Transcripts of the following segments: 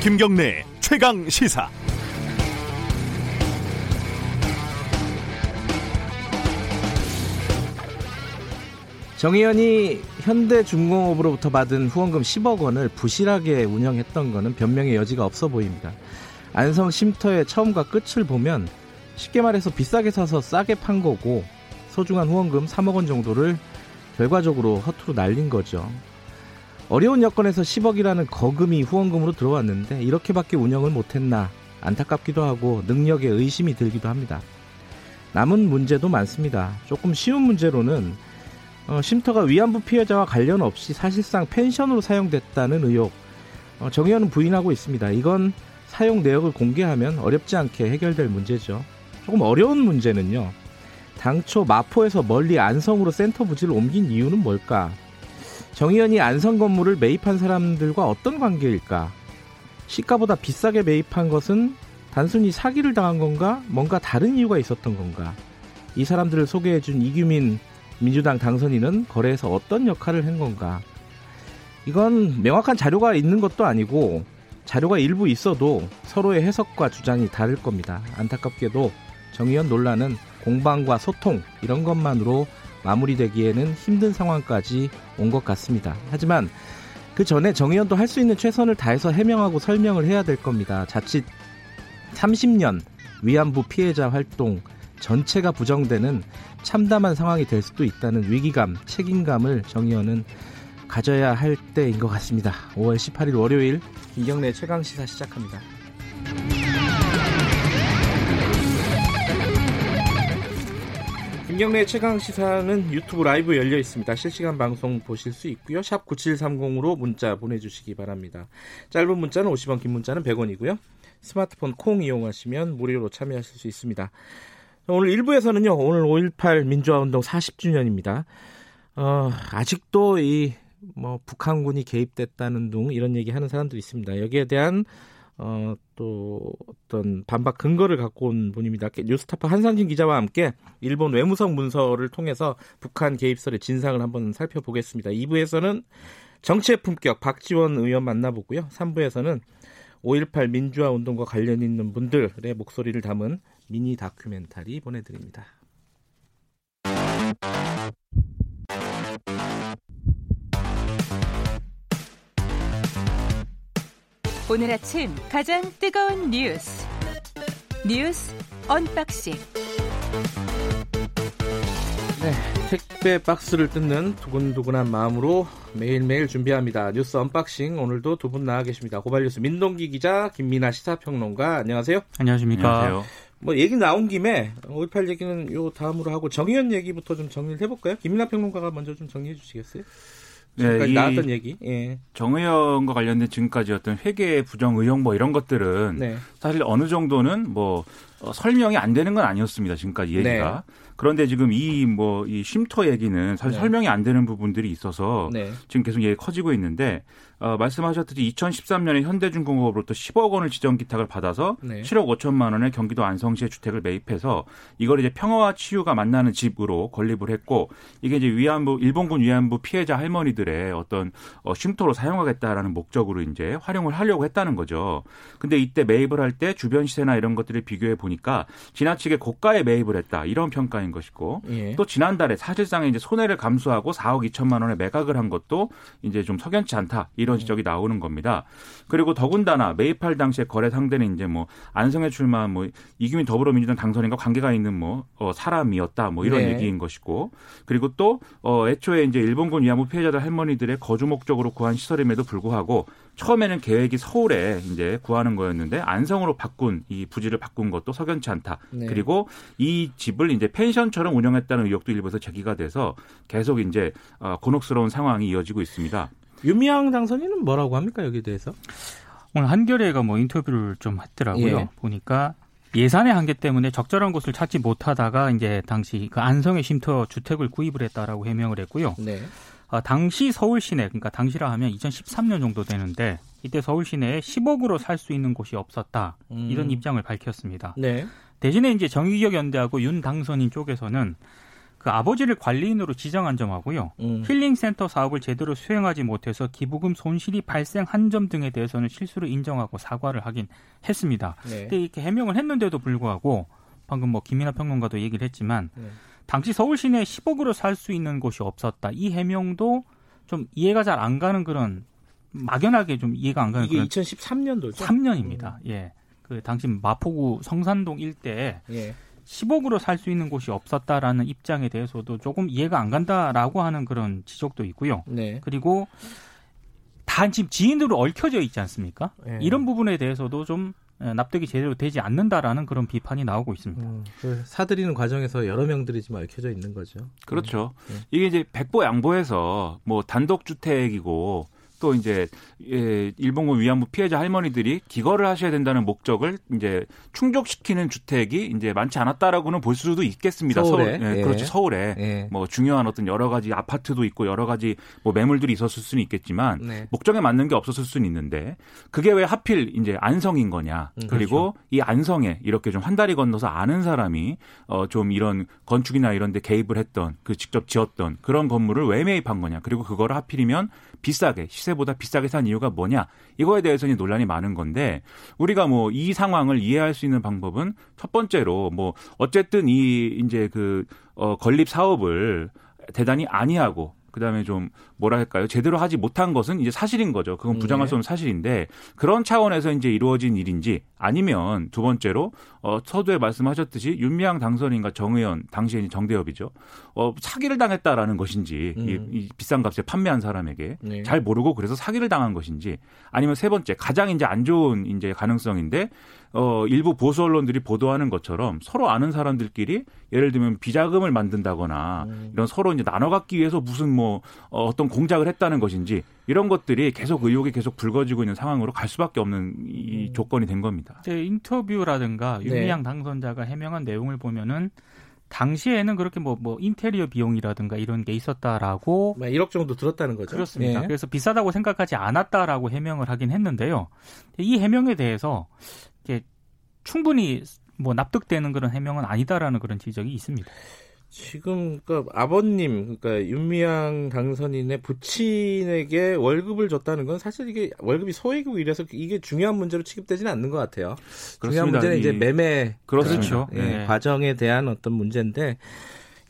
김경래 최강 시사. 정의연이 현대중공업으로부터 받은 후원금 10억 원을 부실하게 운영했던 것은 변명의 여지가 없어 보입니다. 안성 쉼터의 처음과 끝을 보면 쉽게 말해서 비싸게 사서 싸게 판 거고 소중한 후원금 3억 원 정도를 결과적으로 허투루 날린 거죠. 어려운 여건에서 10억이라는 거금이 후원금으로 들어왔는데 이렇게밖에 운영을 못했나 안타깝기도 하고 능력에 의심이 들기도 합니다. 남은 문제도 많습니다. 조금 쉬운 문제로는 어, 쉼터가 위안부 피해자와 관련 없이 사실상 펜션으로 사용됐다는 의혹 어, 정 의원은 부인하고 있습니다. 이건 사용 내역을 공개하면 어렵지 않게 해결될 문제죠. 조금 어려운 문제는요. 당초 마포에서 멀리 안성으로 센터 부지를 옮긴 이유는 뭘까? 정의연이 안성 건물을 매입한 사람들과 어떤 관계일까? 시가보다 비싸게 매입한 것은 단순히 사기를 당한 건가? 뭔가 다른 이유가 있었던 건가? 이 사람들을 소개해준 이규민 민주당 당선인은 거래에서 어떤 역할을 한 건가? 이건 명확한 자료가 있는 것도 아니고 자료가 일부 있어도 서로의 해석과 주장이 다를 겁니다. 안타깝게도 정의연 논란은 공방과 소통 이런 것만으로 마무리되기에는 힘든 상황까지 온 것 같습니다. 하지만 그 전에 정의연도 할 수 있는 최선을 다해서 해명하고 설명을 해야 될 겁니다. 자칫 30년 위안부 피해자 활동 전체가 부정되는 참담한 상황이 될 수도 있다는 위기감, 책임감을 정의연은 가져야 할 때인 것 같습니다. 5월 18일 월요일 김경래 최강 시사 시작합니다. 김경래 최강 시사는 유튜브 라이브 열려 있습니다. 실시간 방송 보실 수 있고요. 샵 9730으로 문자 보내주시기 바랍니다. 짧은 문자는 50원, 긴 문자는 100원이고요. 스마트폰 콩 이용하시면 무료로 참여하실 수 있습니다. 오늘 1부에서는요. 오늘 5.18 민주화운동 40주년입니다. 어, 아직도 이 뭐 북한군이 개입됐다는 둥 이런 얘기 하는 사람들이 있습니다. 여기에 대한 어, 또 어떤 반박 근거를 갖고 온 분입니다. 뉴스타파 한상진 기자와 함께 일본 외무성 문서를 통해서 북한 개입설의 진상을 한번 살펴보겠습니다. 2부에서는 정치의 품격 박지원 의원 만나보고요. 3부에서는 5.18 민주화 운동과 관련 있는 분들의 목소리를 담은 미니 다큐멘터리 보내드립니다. 오늘 아침 가장 뜨거운 뉴스 뉴스 unboxing 네, 택배 박스를 뜯는 두근두근한 마음으로 매일매일 준비합니다. 뉴스 unboxing 오늘도 두 분 나와 계십니다. 고발뉴스 민동기 기자 김민아 시사평론가 안녕하세요. 안녕하십니까. 안녕하세요. 뭐 얘기 나온 김에 5.18 얘기는 요 다음으로 하고 정의연 얘기부터 좀 정리를 해볼까요? 김민아 평론가가 먼저 좀 정리해 주시겠어요? 네, 나왔던 얘기. 예. 정의연과 관련된 지금까지 어떤 회계 부정 의혹 뭐 이런 것들은 네. 사실 어느 정도는 뭐 어, 설명이 안 되는 건 아니었습니다. 지금까지 얘기가. 네. 그런데 지금 이 뭐이 뭐, 쉼터 얘기는 사실 네. 설명이 안 되는 부분들이 있어서 네. 지금 계속 얘기 커지고 있는데 어, 말씀하셨듯이 2013년에 현대중공업으로부터 10억 원을 지정 기탁을 받아서 네. 7억 5천만 원의 경기도 안성시의 주택을 매입해서 이걸 이제 평화와 치유가 만나는 집으로 건립을 했고 이게 이제 위안부 일본군 위안부 피해자 할머니들의 어떤 어, 쉼터로 사용하겠다라는 목적으로 이제 활용을 하려고 했다는 거죠. 근데 이때 매입을 할 때 주변 시세나 이런 것들을 비교해 보니까 지나치게 고가에 매입을 했다 이런 평가인 것이고 예. 또 지난달에 사실상 이제 손해를 감수하고 4억 2천만 원에 매각을 한 것도 이제 좀 석연치 않다. 이런 지적이 나오는 겁니다. 그리고 더군다나 매입할 당시에 거래 상대는 이제 뭐 안성에 출마한 뭐 이규민 더불어민주당 당선인과 관계가 있는 뭐 어, 사람이었다 뭐 이런 네. 얘기인 것이고 그리고 또 어, 애초에 이제 일본군 위안부 피해자들 할머니들의 거주 목적으로 구한 시설임에도 불구하고 처음에는 계획이 서울에 이제 구하는 거였는데 안성으로 바꾼 이 부지를 바꾼 것도 석연치 않다. 네. 그리고 이 집을 이제 펜션처럼 운영했다는 의혹도 일부에서 제기가 돼서 계속 이제 어, 곤혹스러운 상황이 이어지고 있습니다. 유미양 당선인은 뭐라고 합니까 여기에 대해서? 오늘 한겨레가 뭐 인터뷰를 좀 했더라고요. 예. 보니까 예산의 한계 때문에 적절한 곳을 찾지 못하다가 이제 당시 그 안성의 쉼터 주택을 구입을 했다라고 해명을 했고요. 네. 아, 당시 서울 시내 그러니까 당시라 하면 2013년 정도 되는데 이때 서울 시내에 10억으로 살 수 있는 곳이 없었다 음. 이런 입장을 밝혔습니다. 네. 대신에 이제 정의기억 연대하고 윤 당선인 쪽에서는 그 아버지를 관리인으로 지정한 점하고요. 음. 힐링센터 사업을 제대로 수행하지 못해서 기부금 손실이 발생한 점 등에 대해서는 실수를 인정하고 사과를 하긴 했습니다. 네. 근데 이렇게 해명을 했는데도 불구하고 방금 뭐 김이나 평론가도 얘기를 했지만 네. 당시 서울 시내에 10억으로 살 수 있는 곳이 없었다. 이 해명도 좀 이해가 잘 안 가는 그런 막연하게 좀 이해가 안 가는 이게 2013년도죠? 3년입니다. 음. 예. 그 당시 마포구 성산동 일대에 예. 10억으로 살 수 있는 곳이 없었다라는 입장에 대해서도 조금 이해가 안 간다라고 하는 그런 지적도 있고요. 네. 그리고 다 지금 지인으로 얽혀져 있지 않습니까? 네. 이런 부분에 대해서도 좀 납득이 제대로 되지 않는다라는 그런 비판이 나오고 있습니다. 음, 그 사들이는 과정에서 여러 명들이 지금 얽혀져 있는 거죠. 그렇죠. 네. 이게 이제 백보 양보해서 뭐 단독 주택이고 또 이제 예, 일본군 위안부 피해자 할머니들이 기거를 하셔야 된다는 목적을 이제 충족시키는 주택이 이제 많지 않았다라고는 볼 수도 있겠습니다. 서울에 서울, 예, 예. 그렇죠. 서울에 예. 뭐 중요한 어떤 여러 가지 아파트도 있고 여러 가지 뭐 매물들이 있었을 수는 있겠지만 네. 목적에 맞는 게 없었을 수는 있는데 그게 왜 하필 이제 안성인 거냐. 음, 그리고 그렇죠. 이 안성에 이렇게 좀 한 다리 건너서 아는 사람이 어좀 이런 건축이나 이런 데 개입을 했던 그 직접 지었던 그런 건물을 왜 매입한 거냐. 그리고 그거를 하필이면 비싸게 시세 보다 비싸게 산 이유가 뭐냐? 이거에 대해서는 논란이 많은 건데 우리가 뭐 이 상황을 이해할 수 있는 방법은 첫 번째로 뭐 어쨌든 이 이제 그 어, 건립 사업을 대단히 안이하고 그다음에 좀 뭐라 할까요? 제대로 하지 못한 것은 이제 사실인 거죠. 그건 부정할 네. 수 없는 사실인데 그런 차원에서 이제 이루어진 일인지 아니면 두 번째로 어 서두에 말씀하셨듯이 윤미향 당선인과 정의원 당시에 정대협이죠. 어 사기를 당했다라는 것인지 음. 이, 이, 비싼 값에 판매한 사람에게 네. 잘 모르고 그래서 사기를 당한 것인지 아니면 세 번째 가장 이제 안 좋은 이제 가능성인데 어, 일부 보수 언론들이 보도하는 것처럼 서로 아는 사람들끼리 예를 들면 비자금을 만든다거나 음. 이런 서로 이제 나눠 갖기 위해서 무슨 뭐 어, 어떤 공작을 했다는 것인지 이런 것들이 계속 의혹이 계속 불거지고 있는 상황으로 갈 수밖에 없는 이 음. 조건이 된 겁니다. 네, 인터뷰라든가 윤미향 네. 당선자가 해명한 내용을 보면은 당시에는 그렇게 뭐, 뭐, 인테리어 비용이라든가 이런 게 있었다라고. 1억 정도 들었다는 거죠. 그렇습니다. 네. 그래서 비싸다고 생각하지 않았다라고 해명을 하긴 했는데요. 이 해명에 대해서 충분히 뭐 납득되는 그런 해명은 아니다라는 그런 지적이 있습니다. 지금 그러니까 아버님 그러니까 윤미향 당선인의 부친에게 월급을 줬다는 건 사실 이게 월급이 소액이고 이래서 이게 중요한 문제로 취급되지는 않는 것 같아요. 그렇습니다. 중요한 문제는 이제 매매 그렇죠. 예, 네. 과정에 대한 어떤 문제인데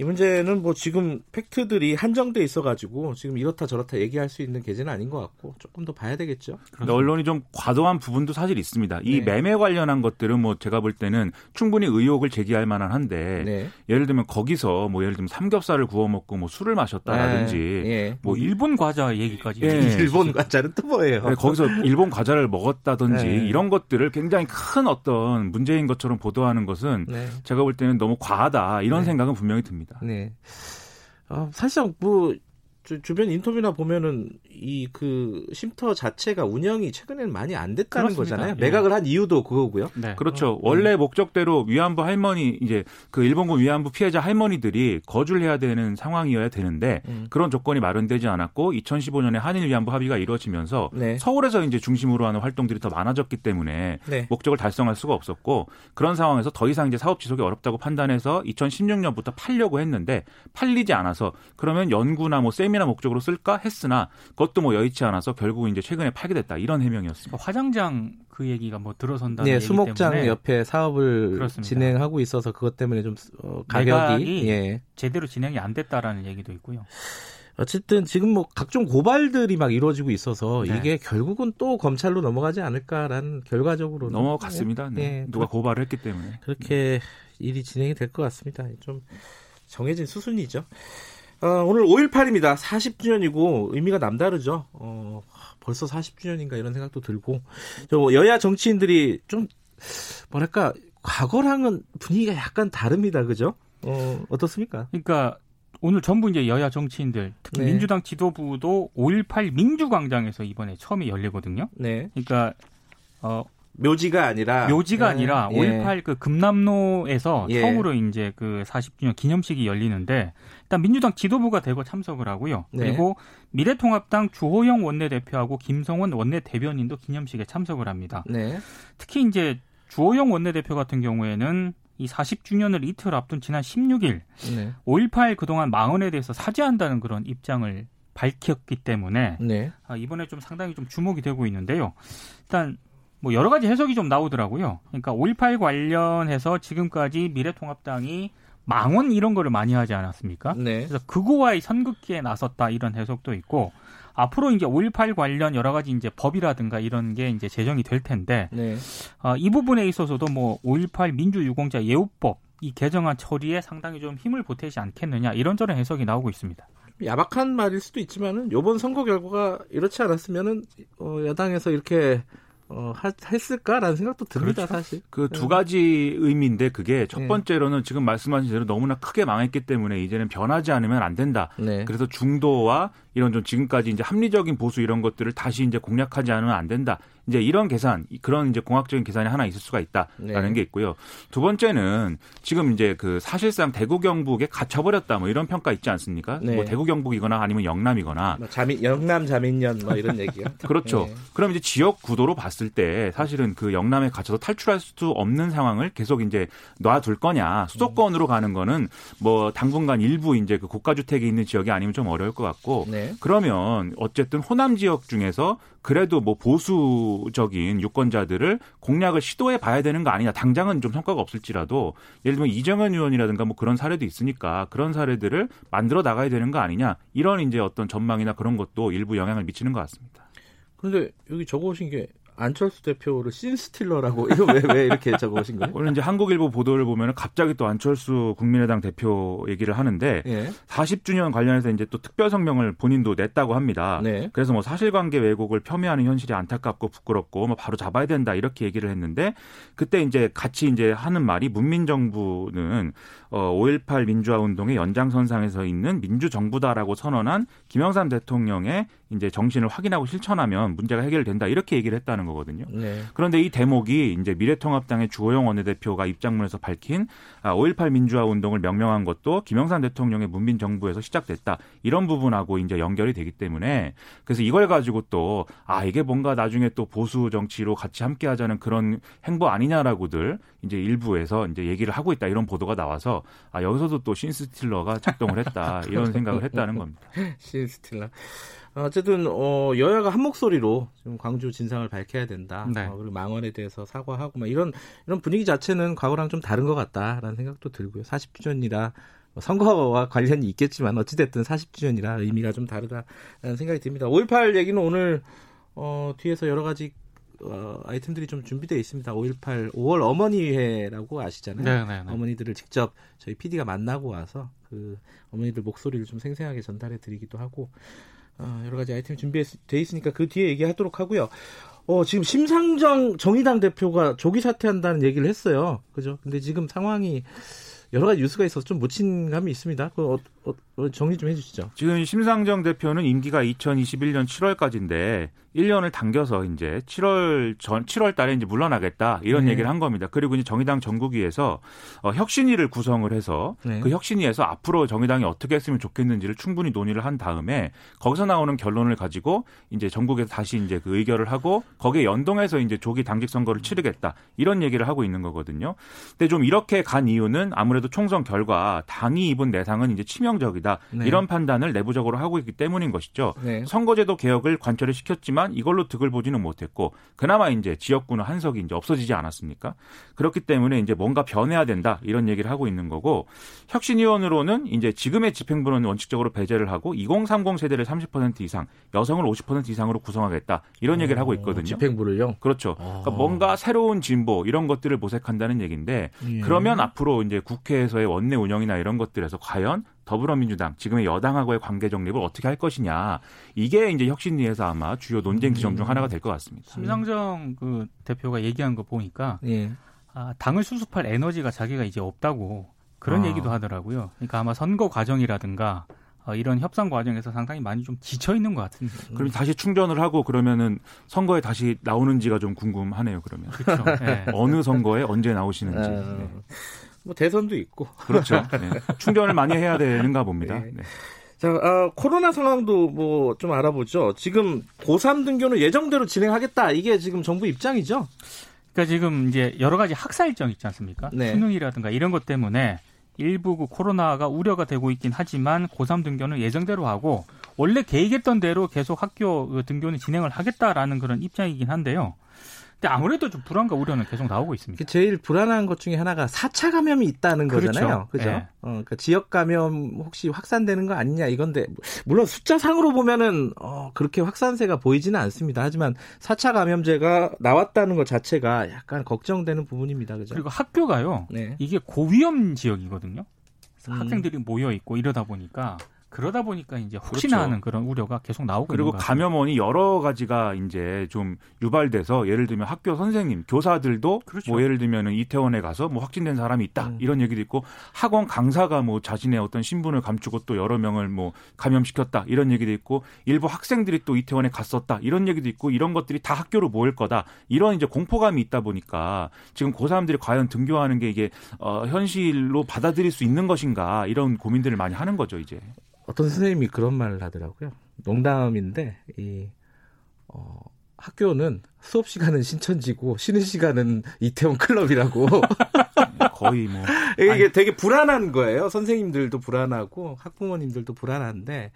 이 문제는 뭐 지금 팩트들이 한정돼 있어가지고 지금 이렇다 저렇다 얘기할 수 있는 계제는 아닌 것 같고 조금 더 봐야 되겠죠. 근데 언론이 좀 과도한 부분도 사실 있습니다. 이 네. 매매 관련한 것들은 뭐 제가 볼 때는 충분히 의혹을 제기할 만한 한데 네. 예를 들면 거기서 뭐 예를 들면 삼겹살을 구워 먹고 뭐 술을 마셨다라든지 네. 네. 뭐 일본 과자 얘기까지 예. 일본 과자는 또 뭐예요? 네, 거기서 일본 과자를 먹었다든지 네. 이런 것들을 굉장히 큰 어떤 문제인 것처럼 보도하는 것은 제가 볼 때는 너무 과하다 이런 생각은 분명히 듭니다. 있습니다. 네. 어, 사실상 뭐 주, 변 인터뷰나 보면은 이 그 쉼터 자체가 운영이 최근에는 많이 안 됐다는 그렇습니다. 거잖아요. 예. 매각을 한 이유도 그거고요. 네. 그렇죠. 어, 원래 네. 목적대로 위안부 할머니 이제 그 일본군 위안부 피해자 할머니들이 거주를 해야 되는 상황이어야 되는데 음. 그런 조건이 마련되지 않았고 2015년에 한일 위안부 합의가 이루어지면서 네. 서울에서 이제 중심으로 하는 활동들이 더 많아졌기 때문에 네. 목적을 달성할 수가 없었고 그런 상황에서 더 이상 이제 사업 지속이 어렵다고 판단해서 2016년부터 팔려고 했는데 팔리지 않아서 그러면 연구나 뭐 세미 세미나 목적으로 쓸까 했으나 그것도 뭐 여의치 않아서 결국 이제 최근에 팔게 됐다 이런 해명이었습니다. 그러니까 화장장 그 얘기가 뭐 들어선다는 네, 수목장 옆에 사업을 그렇습니다. 진행하고 있어서 그것 때문에 좀 어, 가격이 예. 제대로 진행이 안 됐다라는 얘기도 있고요. 어쨌든 지금 뭐 각종 고발들이 막 이루어지고 있어서 네. 이게 결국은 또 검찰로 넘어가지 않을까라는 결과적으로 넘어갔습니다. 네. 네. 누가 고발을 했기 때문에 그렇게 일이 진행이 될 것 같습니다. 좀 정해진 수순이죠. 어, 오늘 5.18입니다. 40주년이고 의미가 남다르죠. 어, 벌써 40주년인가 이런 생각도 들고 여야 정치인들이 좀 뭐랄까 과거랑은 분위기가 약간 다릅니다. 그죠? 어, 어떻습니까? 그러니까 오늘 전부 이제 여야 정치인들 특히 네. 민주당 지도부도 5.18 민주광장에서 이번에 처음에 열리거든요. 네. 그러니까 어 묘지가 아니라 묘지가 예. 아니라 5.18 예. 그 금남로에서 예. 처음으로 이제 그 40주년 기념식이 열리는데 일단 민주당 지도부가 대거 참석을 하고요. 네. 그리고 미래통합당 주호영 원내대표하고 김성원 원내대변인도 기념식에 참석을 합니다. 네. 특히 이제 주호영 원내대표 같은 경우에는 이 40주년을 이틀 앞둔 지난 16일 네. 5.18 그동안 망언에 대해서 사죄한다는 그런 입장을 밝혔기 때문에 네. 아, 이번에 좀 상당히 좀 주목이 되고 있는데요. 일단 뭐 여러 가지 해석이 좀 나오더라고요. 그러니까 5.18 관련해서 지금까지 미래통합당이 망원 이런 거를 많이 하지 않았습니까? 네. 그래서 그거와의 선긋기에 나섰다 이런 해석도 있고 앞으로 이제 5.18 관련 여러 가지 이제 법이라든가 이런 게 이제 제정이 될 텐데 네. 어, 이 부분에 있어서도 뭐 5.18 민주유공자 예우법 이 개정안 처리에 상당히 좀 힘을 보태지 않겠느냐 이런저런 해석이 나오고 있습니다. 야박한 말일 수도 있지만은 이번 선거 결과가 이렇지 않았으면은 어, 여당에서 이렇게 어, 했을까라는 생각도 듭니다, 그렇죠. 사실. 그두 네. 가지 의미인데 그게 첫 네. 번째로는 지금 말씀하신 대로 너무나 크게 망했기 때문에 이제는 변하지 않으면 안 된다. 네. 그래서 중도와 이런 좀 지금까지 이제 합리적인 보수 이런 것들을 다시 이제 공략하지 않으면 안 된다. 이제 이런 계산, 그런 이제 공학적인 계산이 하나 있을 수가 있다라는 네. 게 있고요. 두 번째는 지금 이제 그 사실상 대구 경북에 갇혀버렸다 뭐 이런 평가 있지 않습니까? 네. 뭐 대구 경북이거나 아니면 영남이거나. 뭐 자민, 영남 자민련 뭐 이런 얘기요. 그렇죠. 네. 그럼 이제 지역 구도로 봤을 때 사실은 그 영남에 갇혀서 탈출할 수 없는 상황을 계속 이제 놔둘 거냐. 수도권으로 가는 거는 뭐 당분간 일부 이제 그 고가주택이 있는 지역이 아니면 좀 어려울 것 같고. 네. 그러면 어쨌든 호남 지역 중에서 그래도 뭐 보수적인 유권자들을 공략을 시도해 봐야 되는 거 아니냐. 당장은 좀 성과가 없을지라도 예를 들면 이정현 의원이라든가 뭐 그런 사례도 있으니까 그런 사례들을 만들어 나가야 되는 거 아니냐. 이런 이제 어떤 전망이나 그런 것도 일부 영향을 미치는 것 같습니다. 그런데 여기 적어오신 게 안철수 대표를 신스틸러라고 이거 왜, 왜 이렇게 적어오신 거예요? 오늘 이제 한국일보 보도를 보면 갑자기 또 안철수 국민의당 대표 얘기를 하는데 예. 40주년 관련해서 이제 또 특별 성명을 본인도 냈다고 합니다. 네. 그래서 뭐 사실관계 왜곡을 폄훼하는 현실이 안타깝고 부끄럽고 뭐 바로 잡아야 된다 이렇게 얘기를 했는데 그때 이제 같이 이제 하는 말이 문민정부는 어, 5.18 민주화 운동의 연장선상에서 있는 민주정부다라고 선언한 김영삼 대통령의 이제 정신을 확인하고 실천하면 문제가 해결된다 이렇게 얘기를 했다는 거거든요. 네. 그런데 이 대목이 이제 미래통합당의 주호영 원내대표가 입장문에서 밝힌 5.18 아, 민주화 운동을 명명한 것도 김영삼 대통령의 문민 정부에서 시작됐다 이런 부분하고 이제 연결이 되기 때문에 그래서 이걸 가지고 또 아 이게 뭔가 나중에 또 보수 정치로 같이 함께하자는 그런 행보 아니냐라고들 이제 일부에서 이제 얘기를 하고 있다 이런 보도가 나와서 아 여기서도 또 신스틸러가 작동을 했다 이런 생각을 했다는 겁니다. 신스틸러. 어쨌든 어, 여야가 한 목소리로 지금 광주 진상을 밝혀야 된다. 네. 어, 그리고 망언에 대해서 사과하고 막 이런 이런 분위기 자체는 과거랑 좀 다른 것 같다라는 생각도 들고요. 40주년이라 뭐 선거와 관련이 있겠지만 어찌됐든 40주년이라 의미가 좀 다르다라는 생각이 듭니다. 5.18 얘기는 오늘 어, 뒤에서 여러 가지 어, 아이템들이 좀 준비되어 있습니다. 5.18 5월 어머니회라고 아시잖아요. 네네네. 네, 네. 어머니들을 직접 저희 PD가 만나고 와서 그 어머니들 목소리를 좀 생생하게 전달해 드리기도 하고 어, 여러 가지 아이템 준비돼 있으니까 그 뒤에 얘기하도록 하고요. 어, 지금 심상정 정의당 대표가 조기 사퇴한다는 얘기를 했어요. 그죠? 근데 지금 상황이 여러 가지 뉴스가 있어서 좀 묻힌 감이 있습니다. 그 어, 정리 좀 해주시죠. 지금 심상정 대표는 임기가 2021년 7월까지인데 1년을 당겨서 이제 7월 전 7월 달에 이제 물러나겠다 이런 네. 얘기를 한 겁니다. 그리고 이제 정의당 전국위에서 어, 혁신위를 구성을 해서 네. 그 혁신위에서 앞으로 정의당이 어떻게 했으면 좋겠는지를 충분히 논의를 한 다음에 거기서 나오는 결론을 가지고 이제 전국에서 다시 이제 그 의결을 하고 거기에 연동해서 이제 조기 당직 선거를 치르겠다 이런 얘기를 하고 있는 거거든요. 근데 좀 이렇게 간 이유는 아무래도 총선 결과 당이 입은 내상은 이제 치명 적이다 네. 이런 판단을 내부적으로 하고 있기 때문인 것이죠. 네. 선거제도 개혁을 관철을 시켰지만 이걸로 득을 보지는 못했고 그나마 이제 지역구는 한석이 이제 없어지지 않았습니까? 그렇기 때문에 이제 뭔가 변해야 된다 이런 얘기를 하고 있는 거고 혁신위원으로는 이제 지금의 집행부는 원칙적으로 배제를 하고 2030 세대를 30% 이상 여성을 50% 이상으로 구성하겠다 이런 얘기를 하고 있거든요. 집행부를요? 그렇죠. 그러니까 뭔가 새로운 진보 이런 것들을 모색한다는 얘기인데 예. 그러면 앞으로 이제 국회에서의 원내 운영이나 이런 것들에서 과연 더불어민주당 지금의 여당하고의 관계 정립을 어떻게 할 것이냐 이게 이제 혁신위에서 아마 주요 논쟁 지점 중 하나가 될 것 같습니다. 심상정 그 대표가 얘기한 거 보니까 예. 아, 당을 수습할 에너지가 자기가 이제 없다고 그런 아. 얘기도 하더라고요. 그러니까 아마 선거 과정이라든가 어, 이런 협상 과정에서 상당히 많이 좀 지쳐 있는 것 같은데. 그럼 다시 충전을 하고 그러면은 선거에 다시 나오는지가 좀 궁금하네요. 그러면 그렇죠. 네. 어느 선거에 언제 나오시는지. 아. 네. 뭐 대선도 있고. 그렇죠. 네. 충전을 많이 해야 되는가 봅니다. 네. 네. 자, 어, 코로나 상황도 뭐 좀 알아보죠. 지금 고3 등교는 예정대로 진행하겠다. 이게 지금 정부 입장이죠? 그러니까 지금 이제 여러 가지 학사 일정 있지 않습니까? 네. 수능이라든가 이런 것 때문에 일부 그 코로나가 우려가 되고 있긴 하지만 고3 등교는 예정대로 하고 원래 계획했던 대로 계속 학교 그 등교는 진행을 하겠다라는 그런 입장이긴 한데요. 근데 아무래도 좀 불안과 우려는 계속 나오고 있습니다. 제일 불안한 것 중에 하나가 4차 감염이 있다는 그렇죠. 거잖아요. 그죠? 네. 어, 그러니까 지역 감염 혹시 확산되는 거 아니냐 이건데 물론 숫자상으로 보면은 어, 그렇게 확산세가 보이지는 않습니다. 하지만 4차 감염제가 나왔다는 것 자체가 약간 걱정되는 부분입니다. 그죠? 그리고 학교가요. 네. 이게 고위험 지역이거든요. 음. 학생들이 모여 있고 이러다 보니까 그러다 보니까 이제 혹시나 그렇죠. 하는 그런 우려가 계속 나오고 그리고 감염원이 여러 가지가 이제 좀 유발돼서 예를 들면 학교 선생님, 교사들도 그렇죠. 뭐 예를 들면은 이태원에 가서 뭐 확진된 사람이 있다 음. 이런 얘기도 있고 학원 강사가 뭐 자신의 어떤 신분을 감추고 또 여러 명을 뭐 감염시켰다 이런 얘기도 있고 일부 학생들이 또 이태원에 갔었다 이런 얘기도 있고 이런 것들이 다 학교로 모일 거다 이런 이제 공포감이 있다 보니까 지금 고3들이 과연 등교하는 게 이게 어 현실로 받아들일 수 있는 것인가 이런 고민들을 많이 하는 거죠 이제. 어떤 선생님이 그런 말을 하더라고요. 농담인데 이 어, 학교는 수업 시간은 신천지고 쉬는 시간은 이태원 클럽이라고. 거의 뭐 이게 아니. 되게 불안한 거예요. 선생님들도 불안하고 학부모님들도 불안한데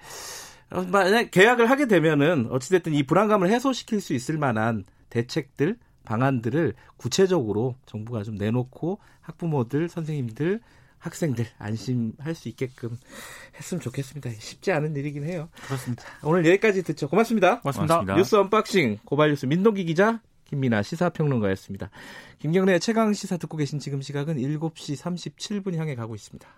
어, 만약 계약을 하게 되면은 어찌됐든 이 불안감을 해소시킬 수 있을 만한 대책들 방안들을 구체적으로 정부가 좀 내놓고 학부모들 선생님들 학생들 안심할 수 있게끔 했으면 좋겠습니다. 쉽지 않은 일이긴 해요. 그렇습니다. 오늘 여기까지 듣죠. 고맙습니다. 고맙습니다. 고맙습니다. 뉴스 unboxing 고발뉴스 민동기 기자 김민아 시사평론가였습니다. 김경래 최강 시사 듣고 계신 지금 시각은 7시 37분 향해 가고 있습니다.